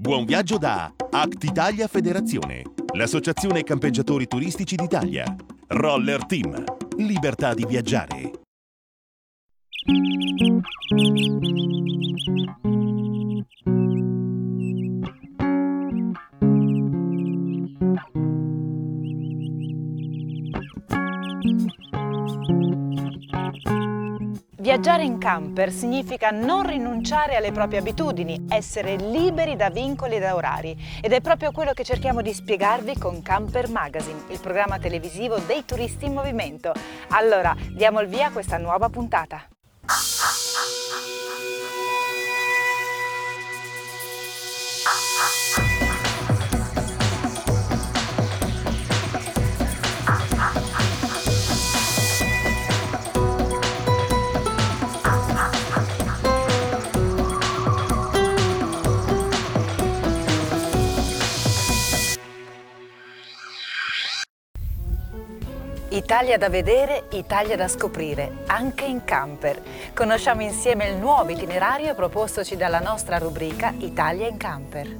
Buon viaggio da Act Italia Federazione, l'associazione campeggiatori turistici d'Italia. Roller Team, libertà di viaggiare. Viaggiare in camper significa non rinunciare alle proprie abitudini, essere liberi da vincoli e da orari. Ed è proprio quello che cerchiamo di spiegarvi con Camper Magazine, il programma televisivo dei turisti in movimento. Allora, diamo il via a questa nuova puntata. Italia da vedere, Italia da scoprire, anche in camper. Conosciamo insieme il nuovo itinerario propostoci dalla nostra rubrica Italia in camper.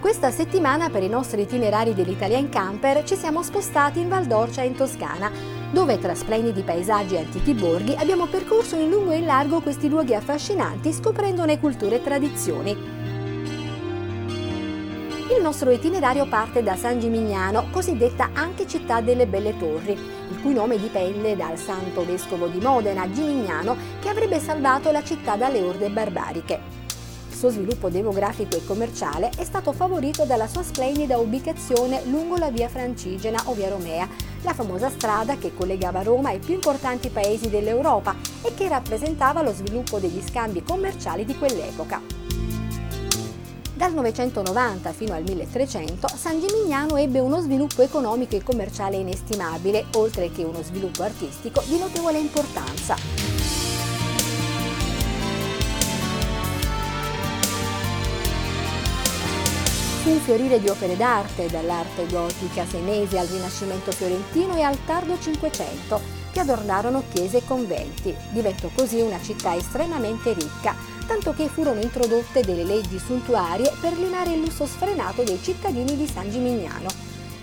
Questa settimana per i nostri itinerari dell'Italia in camper ci siamo spostati in Val d'Orcia in Toscana, dove tra splendidi paesaggi e antichi borghi abbiamo percorso in lungo e in largo questi luoghi affascinanti scoprendone culture e tradizioni. Il nostro itinerario parte da San Gimignano, cosiddetta anche città delle belle torri, il cui nome dipende dal santo vescovo di Modena, Gimignano, che avrebbe salvato la città dalle orde barbariche. Suo sviluppo demografico e commerciale è stato favorito dalla sua splendida ubicazione lungo la via Francigena o via Romea, la famosa strada che collegava Roma ai più importanti paesi dell'Europa e che rappresentava lo sviluppo degli scambi commerciali di quell'epoca. Dal 990 fino al 1300 San Gimignano ebbe uno sviluppo economico e commerciale inestimabile, oltre che uno sviluppo artistico di notevole importanza. Fu un fiorire di opere d'arte, dall'arte gotica senese al Rinascimento fiorentino e al tardo Cinquecento, che adornarono chiese e conventi. Diventò così una città estremamente ricca, tanto che furono introdotte delle leggi suntuarie per limare il lusso sfrenato dei cittadini di San Gimignano.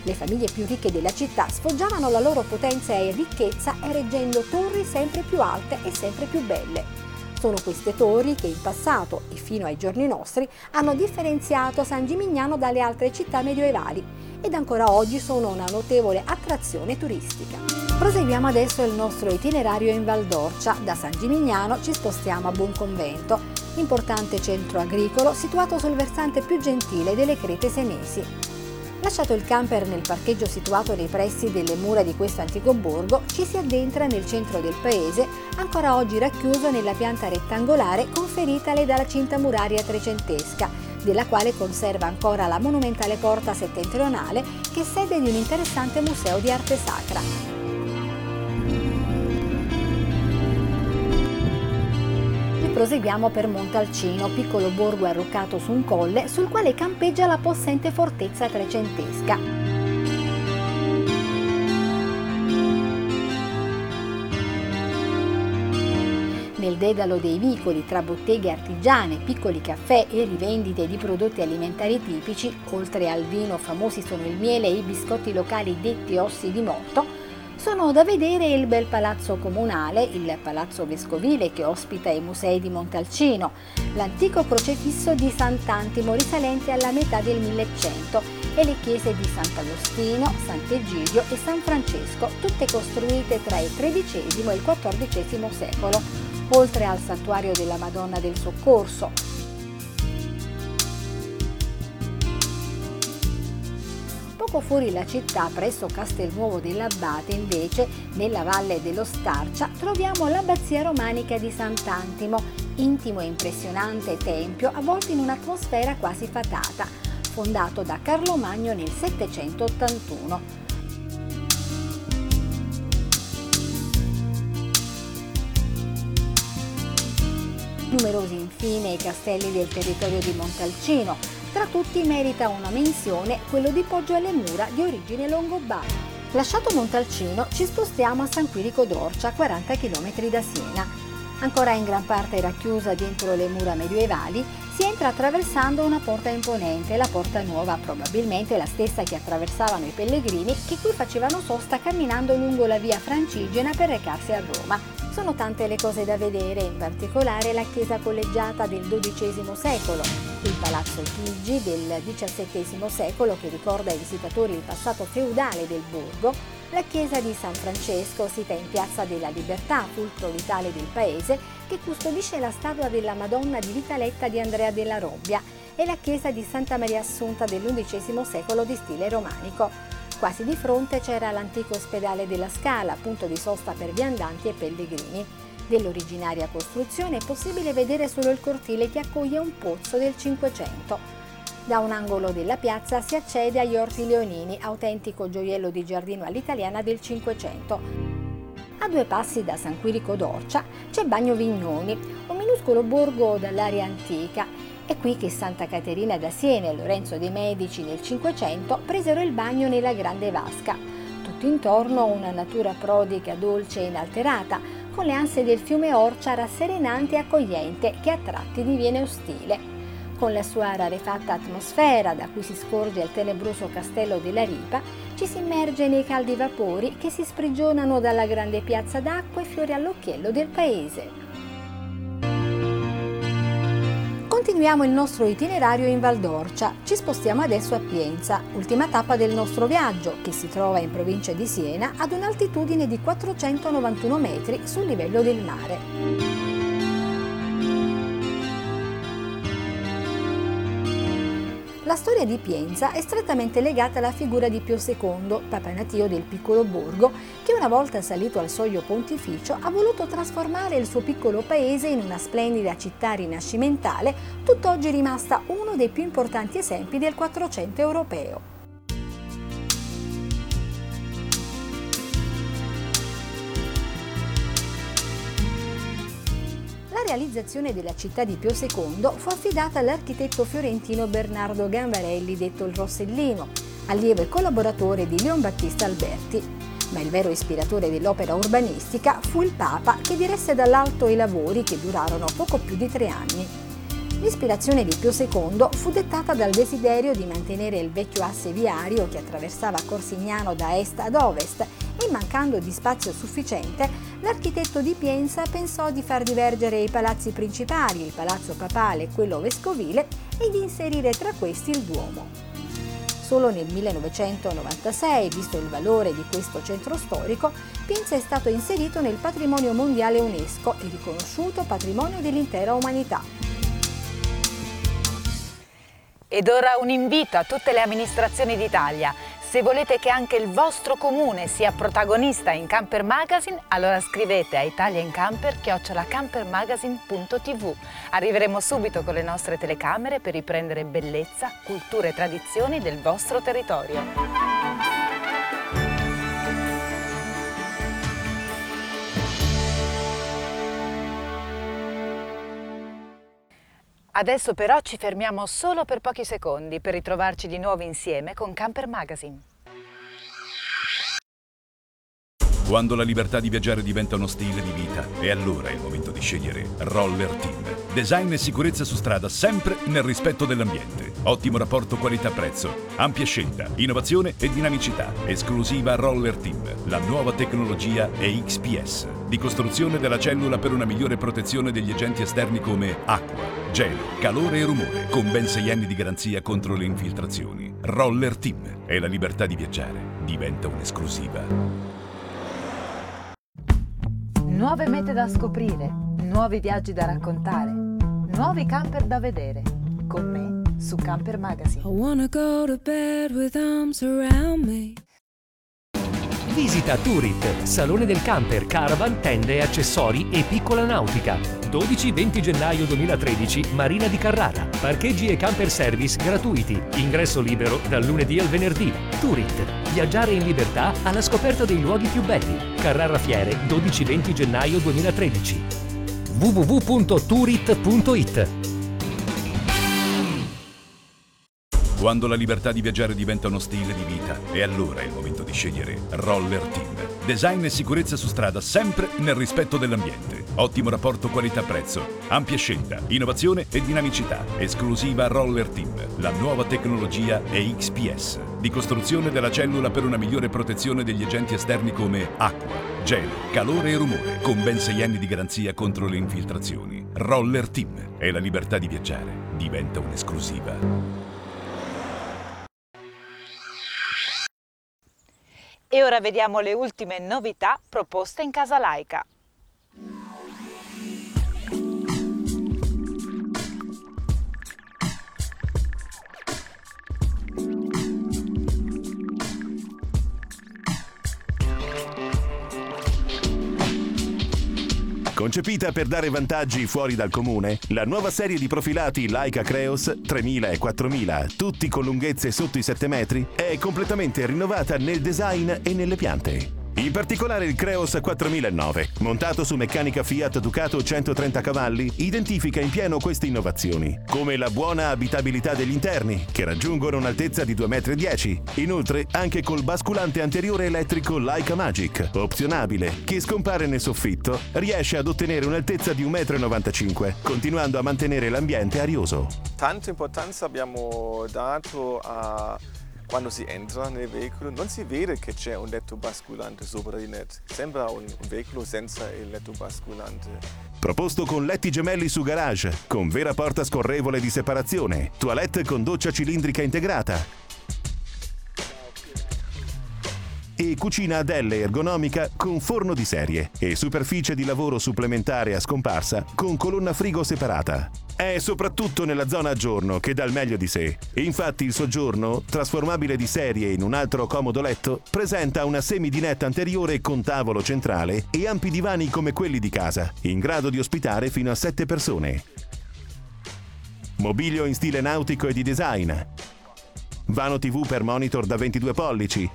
Le famiglie più ricche della città sfoggiavano la loro potenza e ricchezza ereggendo torri sempre più alte e sempre più belle. Sono queste torri che in passato e fino ai giorni nostri hanno differenziato San Gimignano dalle altre città medioevali ed ancora oggi sono una notevole attrazione turistica. Proseguiamo adesso il nostro itinerario in Val d'Orcia. Da San Gimignano ci spostiamo a Buonconvento, importante centro agricolo situato sul versante più gentile delle Crete Senesi. Lasciato il camper nel parcheggio situato nei pressi delle mura di questo antico borgo, ci si addentra nel centro del paese, ancora oggi racchiuso nella pianta rettangolare conferitale dalla cinta muraria trecentesca, della quale conserva ancora la monumentale porta settentrionale che è sede di un interessante museo di arte sacra. Proseguiamo per Montalcino, piccolo borgo arroccato su un colle sul quale campeggia la possente fortezza trecentesca. Nel dedalo dei vicoli, tra botteghe artigiane, piccoli caffè e rivendite di prodotti alimentari tipici, oltre al vino famosi sono il miele e i biscotti locali detti ossi di morto, sono da vedere il bel palazzo comunale, il palazzo vescovile che ospita i musei di Montalcino, l'antico crocefisso di Sant'Antimo risalente alla metà del 1100 e le chiese di Sant'Agostino, Sant'Egidio e San Francesco, tutte costruite tra il XIII e il XIV secolo, oltre al santuario della Madonna del Soccorso, Poco fuori la città, presso Castelnuovo dell'Abbate, invece, nella valle dello Starcia, troviamo l'abbazia romanica di Sant'Antimo, intimo e impressionante tempio avvolto in un'atmosfera quasi fatata, fondato da Carlo Magno nel 781. Numerosi infine i castelli del territorio di Montalcino, tra tutti merita una menzione quello di Poggio alle Mura di origine longobarda. Lasciato Montalcino ci spostiamo a San Quirico d'Orcia, a 40 km da Siena. Ancora in gran parte racchiusa dentro le mura medievali, si entra attraversando una porta imponente, la Porta Nuova, probabilmente la stessa che attraversavano i pellegrini che qui facevano sosta camminando lungo la via Francigena per recarsi a Roma. Sono tante le cose da vedere, in particolare la chiesa collegiata del XII secolo, il Palazzo Chigi del XVII secolo che ricorda ai visitatori il passato feudale del borgo, la chiesa di San Francesco, sita in Piazza della Libertà, fulcro vitale del paese, che custodisce la statua della Madonna di Vitaletta di Andrea della Robbia, e la chiesa di Santa Maria Assunta dell'undicesimo secolo di stile romanico. Quasi di fronte c'era l'antico ospedale della Scala, punto di sosta per viandanti e pellegrini. Dell'originaria costruzione è possibile vedere solo il cortile che accoglie un pozzo del Cinquecento. Da un angolo della piazza si accede agli Orti Leonini, autentico gioiello di giardino all'italiana del Cinquecento. A due passi da San Quirico d'Orcia c'è Bagno Vignoni, un minuscolo borgo dall'area antica. È qui che Santa Caterina da Siena e Lorenzo dei Medici nel Cinquecento presero il bagno nella Grande Vasca. Tutto intorno una natura prodiga, dolce e inalterata, con le anse del fiume Orcia rasserenante e accogliente che a tratti diviene ostile con la sua rarefatta atmosfera da cui si scorge il tenebroso castello della Ripa, ci si immerge nei caldi vapori che si sprigionano dalla grande piazza d'acqua e fiori all'occhiello del paese. Continuiamo il nostro itinerario in Val d'Orcia. Ci spostiamo adesso a Pienza, ultima tappa del nostro viaggio, che si trova in provincia di Siena ad un'altitudine di 491 metri sul livello del mare. La storia di Pienza è strettamente legata alla figura di Pio II, Papa Natio del piccolo borgo, che una volta salito al soglio pontificio ha voluto trasformare il suo piccolo paese in una splendida città rinascimentale, tutt'oggi rimasta uno dei più importanti esempi del Quattrocento europeo. Realizzazione della città di Pio II fu affidata all'architetto fiorentino Bernardo Gambarelli, detto il Rossellino, allievo e collaboratore di Leon Battista Alberti. Ma il vero ispiratore dell'opera urbanistica fu il Papa che diresse dall'alto i lavori che durarono poco più di tre anni. L'ispirazione di Pio II fu dettata dal desiderio di mantenere il vecchio asse viario che attraversava Corsignano da est ad ovest e mancando di spazio sufficiente, l'architetto di Pienza pensò di far divergere i palazzi principali, il palazzo papale e quello vescovile, e di inserire tra questi il Duomo. Solo nel 1996, visto il valore di questo centro storico, Pienza è stato inserito nel patrimonio mondiale UNESCO e riconosciuto patrimonio dell'intera umanità. Ed ora un invito a tutte le amministrazioni d'Italia. Se volete che anche il vostro comune sia protagonista in Camper Magazine, allora scrivete a italiancamper.campermagazine.tv. Arriveremo subito con le nostre telecamere per riprendere bellezza, cultura e tradizioni del vostro territorio. Adesso però ci fermiamo solo per pochi secondi per ritrovarci di nuovo insieme con Camper Magazine. Quando la libertà di viaggiare diventa uno stile di vita, è allora il momento di scegliere Roller Team. Design e sicurezza su strada sempre nel rispetto dell'ambiente. Ottimo rapporto qualità-prezzo, ampia scelta, innovazione e dinamicità. Esclusiva Roller Team. La nuova tecnologia è XPS, di costruzione della cellula per una migliore protezione degli agenti esterni come acqua, gelo, calore e rumore, con ben 6 anni di garanzia contro le infiltrazioni. Roller Team e la libertà di viaggiare diventa un'esclusiva. Nuove mete da scoprire, nuovi viaggi da raccontare, nuovi camper da vedere. Con me su Camper Magazine. I wanna go to bed with arms around me. Visita Turit, salone del camper, caravan, tende, accessori e piccola nautica. 12-20 gennaio 2013, Marina di Carrara. Parcheggi e camper service gratuiti. Ingresso libero dal lunedì al venerdì. Turit, viaggiare in libertà alla scoperta dei luoghi più belli. Carrara Fiere, 12-20 gennaio 2013. www.turit.it Quando la libertà di viaggiare diventa uno stile di vita, è allora il momento di scegliere Roller Team. Design e sicurezza su strada sempre nel rispetto dell'ambiente. Ottimo rapporto qualità-prezzo, ampia scelta, innovazione e dinamicità. Esclusiva Roller Team. La nuova tecnologia è XPS, di costruzione della cellula per una migliore protezione degli agenti esterni come acqua, gelo, calore e rumore, con ben 6 anni di garanzia contro le infiltrazioni. Roller Team e la libertà di viaggiare diventa un'esclusiva. E ora vediamo le ultime novità proposte in casa laica. Concepita per dare vantaggi fuori dal comune, la nuova serie di profilati Leica Creos 3000 e 4000, tutti con lunghezze sotto i 7 metri, è completamente rinnovata nel design e nelle piante. In particolare il Creos 4009, montato su meccanica Fiat Ducato 130 cavalli, identifica in pieno queste innovazioni, come la buona abitabilità degli interni, che raggiungono un'altezza di 2,10 m. Inoltre, anche col basculante anteriore elettrico Leica Magic, opzionabile, che scompare nel soffitto, riesce ad ottenere un'altezza di 1,95 m, continuando a mantenere l'ambiente arioso. Tanta importanza abbiamo dato a quando si entra nel veicolo non si vede che c'è un letto basculante sopra di net, sembra un, un veicolo senza il letto basculante. Proposto con letti gemelli su garage, con vera porta scorrevole di separazione, toilette con doccia cilindrica integrata, e cucina ad L ergonomica con forno di serie e superficie di lavoro supplementare a scomparsa con colonna frigo separata. È soprattutto nella zona a giorno che dà il meglio di sé. Infatti il soggiorno, trasformabile di serie in un altro comodo letto, presenta una semidinetta anteriore con tavolo centrale e ampi divani come quelli di casa, in grado di ospitare fino a 7 persone. Mobilio in stile nautico e di design. Vano TV per monitor da 22 pollici,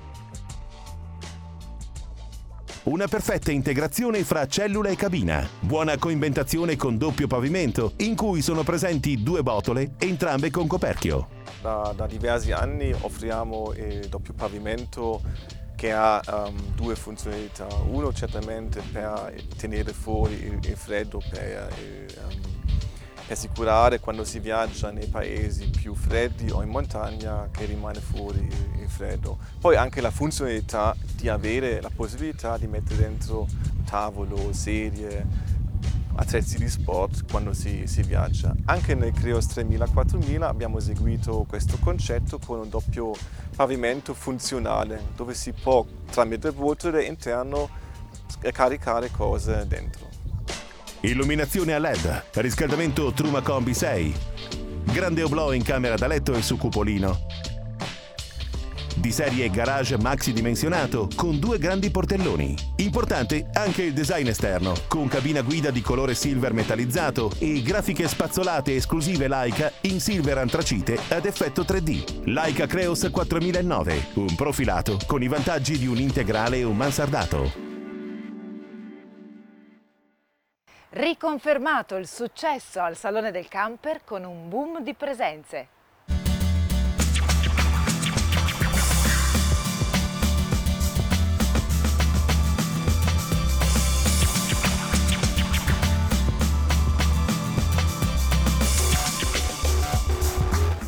una perfetta integrazione fra cellula e cabina. Buona coinventazione con doppio pavimento, in cui sono presenti due botole, entrambe con coperchio. Da, da diversi anni offriamo il doppio pavimento che ha um, due funzionalità. Uno certamente per tenere fuori il, il freddo, per il, um, assicurare quando si viaggia nei paesi più freddi o in montagna che rimane fuori il, freddo. Poi anche la funzionalità di avere la possibilità di mettere dentro tavolo, sedie, attrezzi di sport quando si, si viaggia. Anche nel Creos 3000-4000 abbiamo eseguito questo concetto con un doppio pavimento funzionale dove si può tramite ruotole interno caricare cose dentro. Illuminazione a LED, riscaldamento Truma Combi 6, grande oblò in camera da letto e su cupolino. Di serie garage maxi dimensionato con due grandi portelloni. Importante anche il design esterno, con cabina guida di colore silver metallizzato e grafiche spazzolate esclusive Leica in silver antracite ad effetto 3D. Leica Creos 4009, un profilato con i vantaggi di un integrale e un mansardato. Riconfermato il successo al Salone del Camper con un boom di presenze.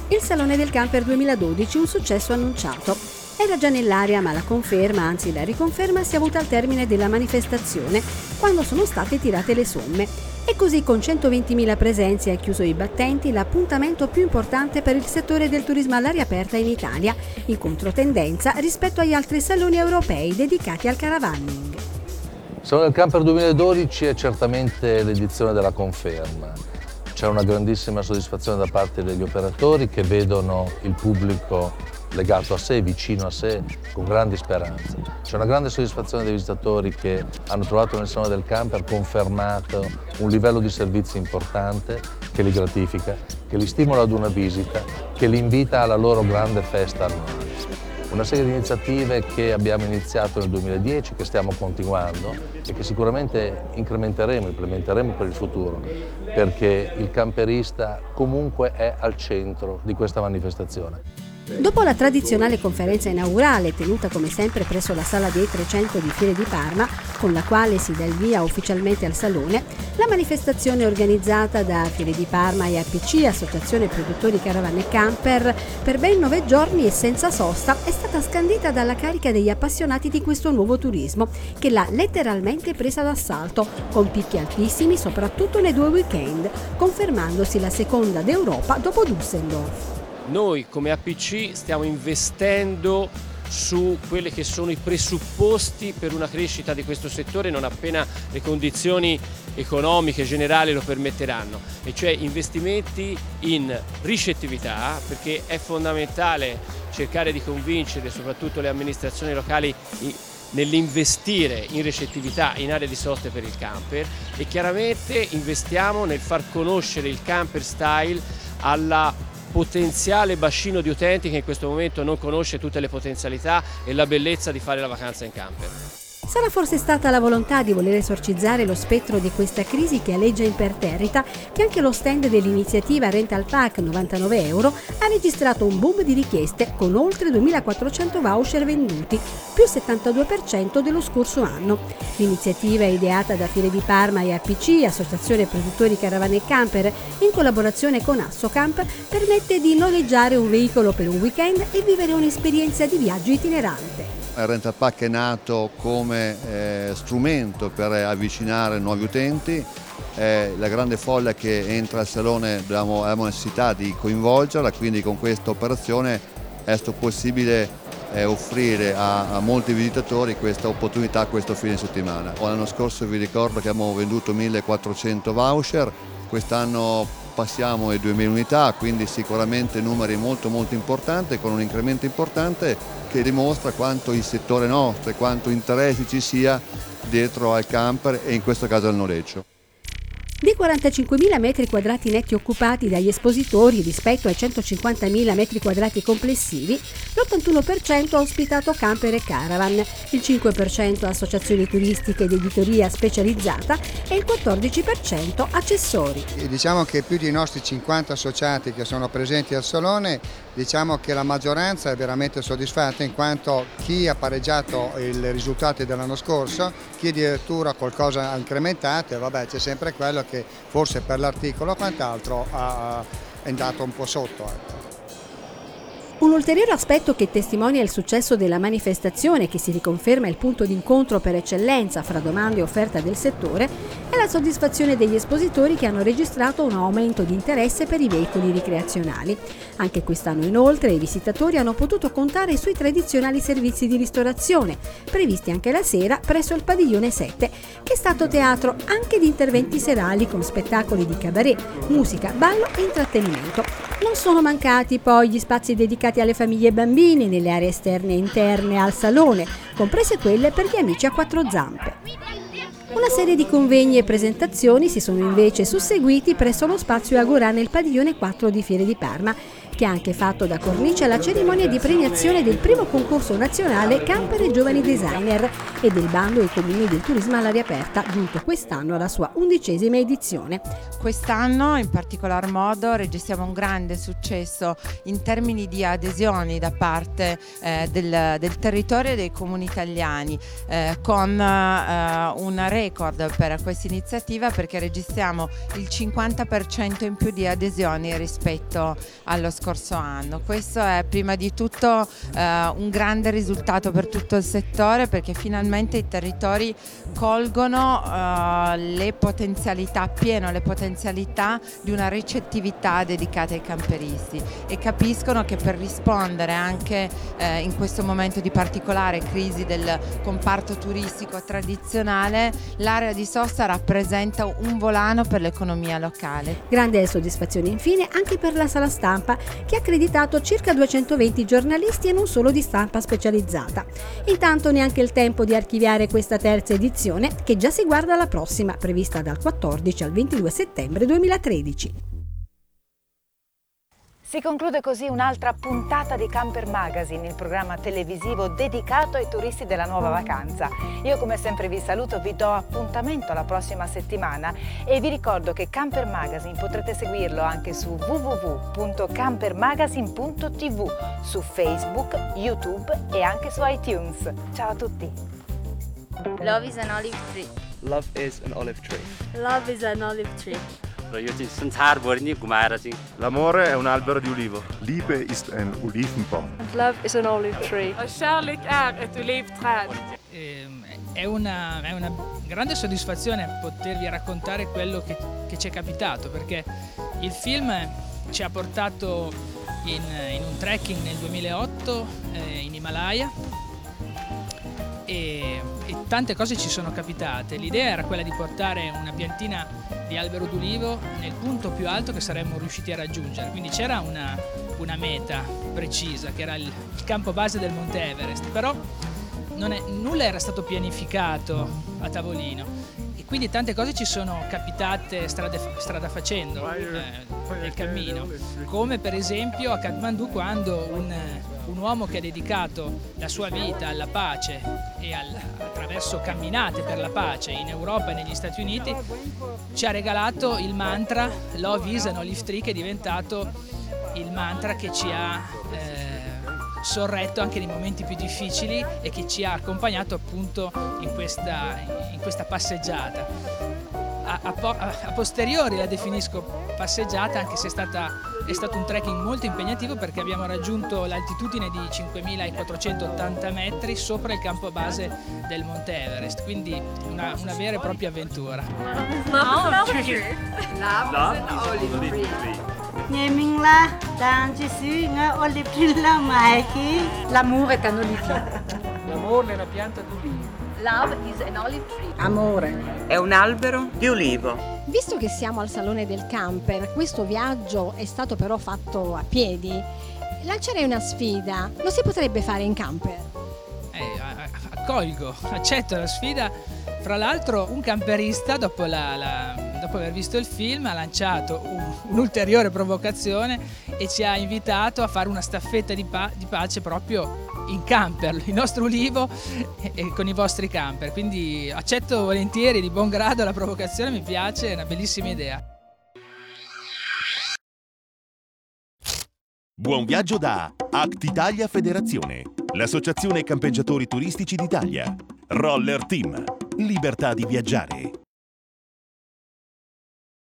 Il Salone del Camper 2012 un successo annunciato. Era già nell'aria, ma la conferma, anzi la riconferma, si è avuta al termine della manifestazione, quando sono state tirate le somme. E così con 120.000 presenze e chiuso i battenti l'appuntamento più importante per il settore del turismo all'aria aperta in Italia, in controtendenza rispetto agli altri saloni europei dedicati al caravanning. Il Salone del Camper 2012 è certamente l'edizione della conferma. C'è una grandissima soddisfazione da parte degli operatori che vedono il pubblico legato a sé, vicino a sé, con grandi speranze. C'è una grande soddisfazione dei visitatori che hanno trovato nel Salone del Camper confermato un livello di servizi importante che li gratifica, che li stimola ad una visita, che li invita alla loro grande festa annuale. Una serie di iniziative che abbiamo iniziato nel 2010, che stiamo continuando e che sicuramente incrementeremo, implementeremo per il futuro, perché il camperista comunque è al centro di questa manifestazione. Dopo la tradizionale conferenza inaugurale tenuta come sempre presso la sala dei 300 di Fiere di Parma, con la quale si dà il via ufficialmente al Salone, la manifestazione organizzata da Fiere di Parma e APC, Associazione Produttori Caravane Camper, per ben nove giorni e senza sosta, è stata scandita dalla carica degli appassionati di questo nuovo turismo, che l'ha letteralmente presa d'assalto, con picchi altissimi soprattutto nei due weekend, confermandosi la seconda d'Europa dopo Düsseldorf. Noi come APC stiamo investendo su quelli che sono i presupposti per una crescita di questo settore non appena le condizioni economiche generali lo permetteranno, e cioè investimenti in ricettività perché è fondamentale cercare di convincere soprattutto le amministrazioni locali nell'investire in recettività in aree di soste per il camper e chiaramente investiamo nel far conoscere il camper style alla potenziale bacino di utenti che in questo momento non conosce tutte le potenzialità e la bellezza di fare la vacanza in camper. Sarà forse stata la volontà di voler esorcizzare lo spettro di questa crisi che aleggia imperterrita che anche lo stand dell'iniziativa Rental Pack 99 euro ha registrato un boom di richieste con oltre 2400 voucher venduti, più 72% dello scorso anno. L'iniziativa ideata da Fiere di Parma e APC, Associazione Produttori Caravane e Camper, in collaborazione con Assocamp, permette di noleggiare un veicolo per un weekend e vivere un'esperienza di viaggio itinerante. Il Rental Pack è nato come eh, strumento per avvicinare nuovi utenti, eh, la grande folla che entra al salone abbiamo, abbiamo necessità di coinvolgerla, quindi con questa operazione è stato possibile eh, offrire a, a, molti visitatori questa opportunità questo fine settimana. L'anno scorso vi ricordo che abbiamo venduto 1400 voucher, quest'anno passiamo le 2000 unità, quindi sicuramente numeri molto molto importanti con un incremento importante che dimostra quanto il settore nostro e quanto interesse ci sia dietro al camper e in questo caso al noleggio. Dei 45.000 metri quadrati netti occupati dagli espositori rispetto ai 150.000 metri quadrati complessivi, l'81% ha ospitato camper e caravan, il 5% associazioni turistiche ed editoria specializzata e il 14% accessori. Diciamo che più dei nostri 50 associati che sono presenti al Salone, diciamo che la maggioranza è veramente soddisfatta in quanto chi ha pareggiato i risultati dell'anno scorso, chi addirittura qualcosa ha incrementato e vabbè c'è sempre quello che forse per l'articolo o quant'altro è andato un po' sotto. Un ulteriore aspetto che testimonia il successo della manifestazione, che si riconferma il punto d'incontro per eccellenza fra domande e offerta del settore, è la soddisfazione degli espositori che hanno registrato un aumento di interesse per i veicoli ricreazionali. Anche quest'anno inoltre i visitatori hanno potuto contare sui tradizionali servizi di ristorazione, previsti anche la sera presso il padiglione 7, che è stato teatro anche di interventi serali con spettacoli di cabaret, musica, ballo e intrattenimento. Non sono mancati poi gli spazi dedicati dedicati alle famiglie e bambini nelle aree esterne e interne al salone, comprese quelle per gli amici a quattro zampe. Una serie di convegni e presentazioni si sono invece susseguiti presso lo spazio Agorà nel padiglione 4 di Fiere di Parma che ha anche fatto da cornice alla cerimonia di premiazione del primo concorso nazionale Camper e Giovani Designer e del bando ai comuni del turismo all'aria aperta, giunto quest'anno alla sua undicesima edizione. Quest'anno in particolar modo registriamo un grande successo in termini di adesioni da parte eh, del, del, territorio e dei comuni italiani, eh, con eh, un record per questa iniziativa perché registriamo il 50% in più di adesioni rispetto allo scorso scorso anno. Questo è prima di tutto eh, un grande risultato per tutto il settore perché finalmente i territori colgono eh, le potenzialità, pieno le potenzialità di una ricettività dedicata ai camperisti e capiscono che per rispondere anche eh, in questo momento di particolare crisi del comparto turistico tradizionale, l'area di sosta rappresenta un volano per l'economia locale. Grande soddisfazione infine anche per la sala stampa che ha accreditato circa 220 giornalisti e non solo di stampa specializzata. Intanto neanche il tempo di archiviare questa terza edizione che già si guarda alla prossima, prevista dal 14 al 22 settembre 2013. Si conclude così un'altra puntata di Camper Magazine, il programma televisivo dedicato ai turisti della nuova vacanza. Io come sempre vi saluto, vi do appuntamento la prossima settimana e vi ricordo che Camper Magazine potrete seguirlo anche su www.campermagazine.tv, su Facebook, YouTube e anche su iTunes. Ciao a tutti! Love is an olive tree. Love is an olive tree. Love is an olive tree. र यो चाहिँ संसारभरि नै घुमाएर चाहिँ L'amore è un albero di ulivo. Liebe ist ein Olivenbaum. Love is an olive tree. Kärlek är ett olivträd. Ehm, È una, è una grande soddisfazione potervi raccontare quello che, che ci è capitato perché il film ci ha portato in, in un trekking nel 2008 eh, in Himalaya e, e tante cose ci sono capitate. L'idea era quella di portare una piantina di albero d'ulivo nel punto più alto che saremmo riusciti a raggiungere. Quindi c'era una, una meta precisa che era il, il campo base del Monte Everest, però è- nulla era stato pianificato a tavolino e quindi tante cose ci sono capitate strade- strada facendo eh, nel cammino, come per esempio a Kathmandu quando un, un uomo che ha dedicato la sua vita alla pace e al- attraverso camminate per la pace in Europa e negli Stati Uniti ci ha regalato il mantra Love is an olive tree che è diventato il mantra che ci ha eh, sorretto anche nei momenti più difficili e che ci ha accompagnato appunto in questa, in questa passeggiata. A, a a posteriori la definisco passeggiata anche se è, stata- è stato un trekking molto impegnativo perché abbiamo raggiunto l'altitudine di 5480 metri sopra il campo base del Monte Everest, quindi una, una vera e propria avventura. L'amour est un olive tree. L'amore è una pianta d'ulivo. Love is an olive tree. Amore è un albero di ulivo. Visto che siamo al Salone del Camper, questo viaggio è stato però fatto a piedi, lancerei una sfida. Lo si potrebbe fare in camper? Eh, accolgo, accetto la sfida. Fra l'altro un camperista, dopo, la- la- dopo aver visto il film, ha lanciato un- un'ulteriore provocazione e ci ha invitato a fare una staffetta di, pa- di pace proprio in camper, il nostro ulivo e con i vostri camper. Quindi accetto volentieri, di buon grado la provocazione, mi piace, è una bellissima idea. Buon viaggio da Act Italia Federazione, l'associazione campeggiatori turistici d'Italia. Roller Team, libertà di viaggiare.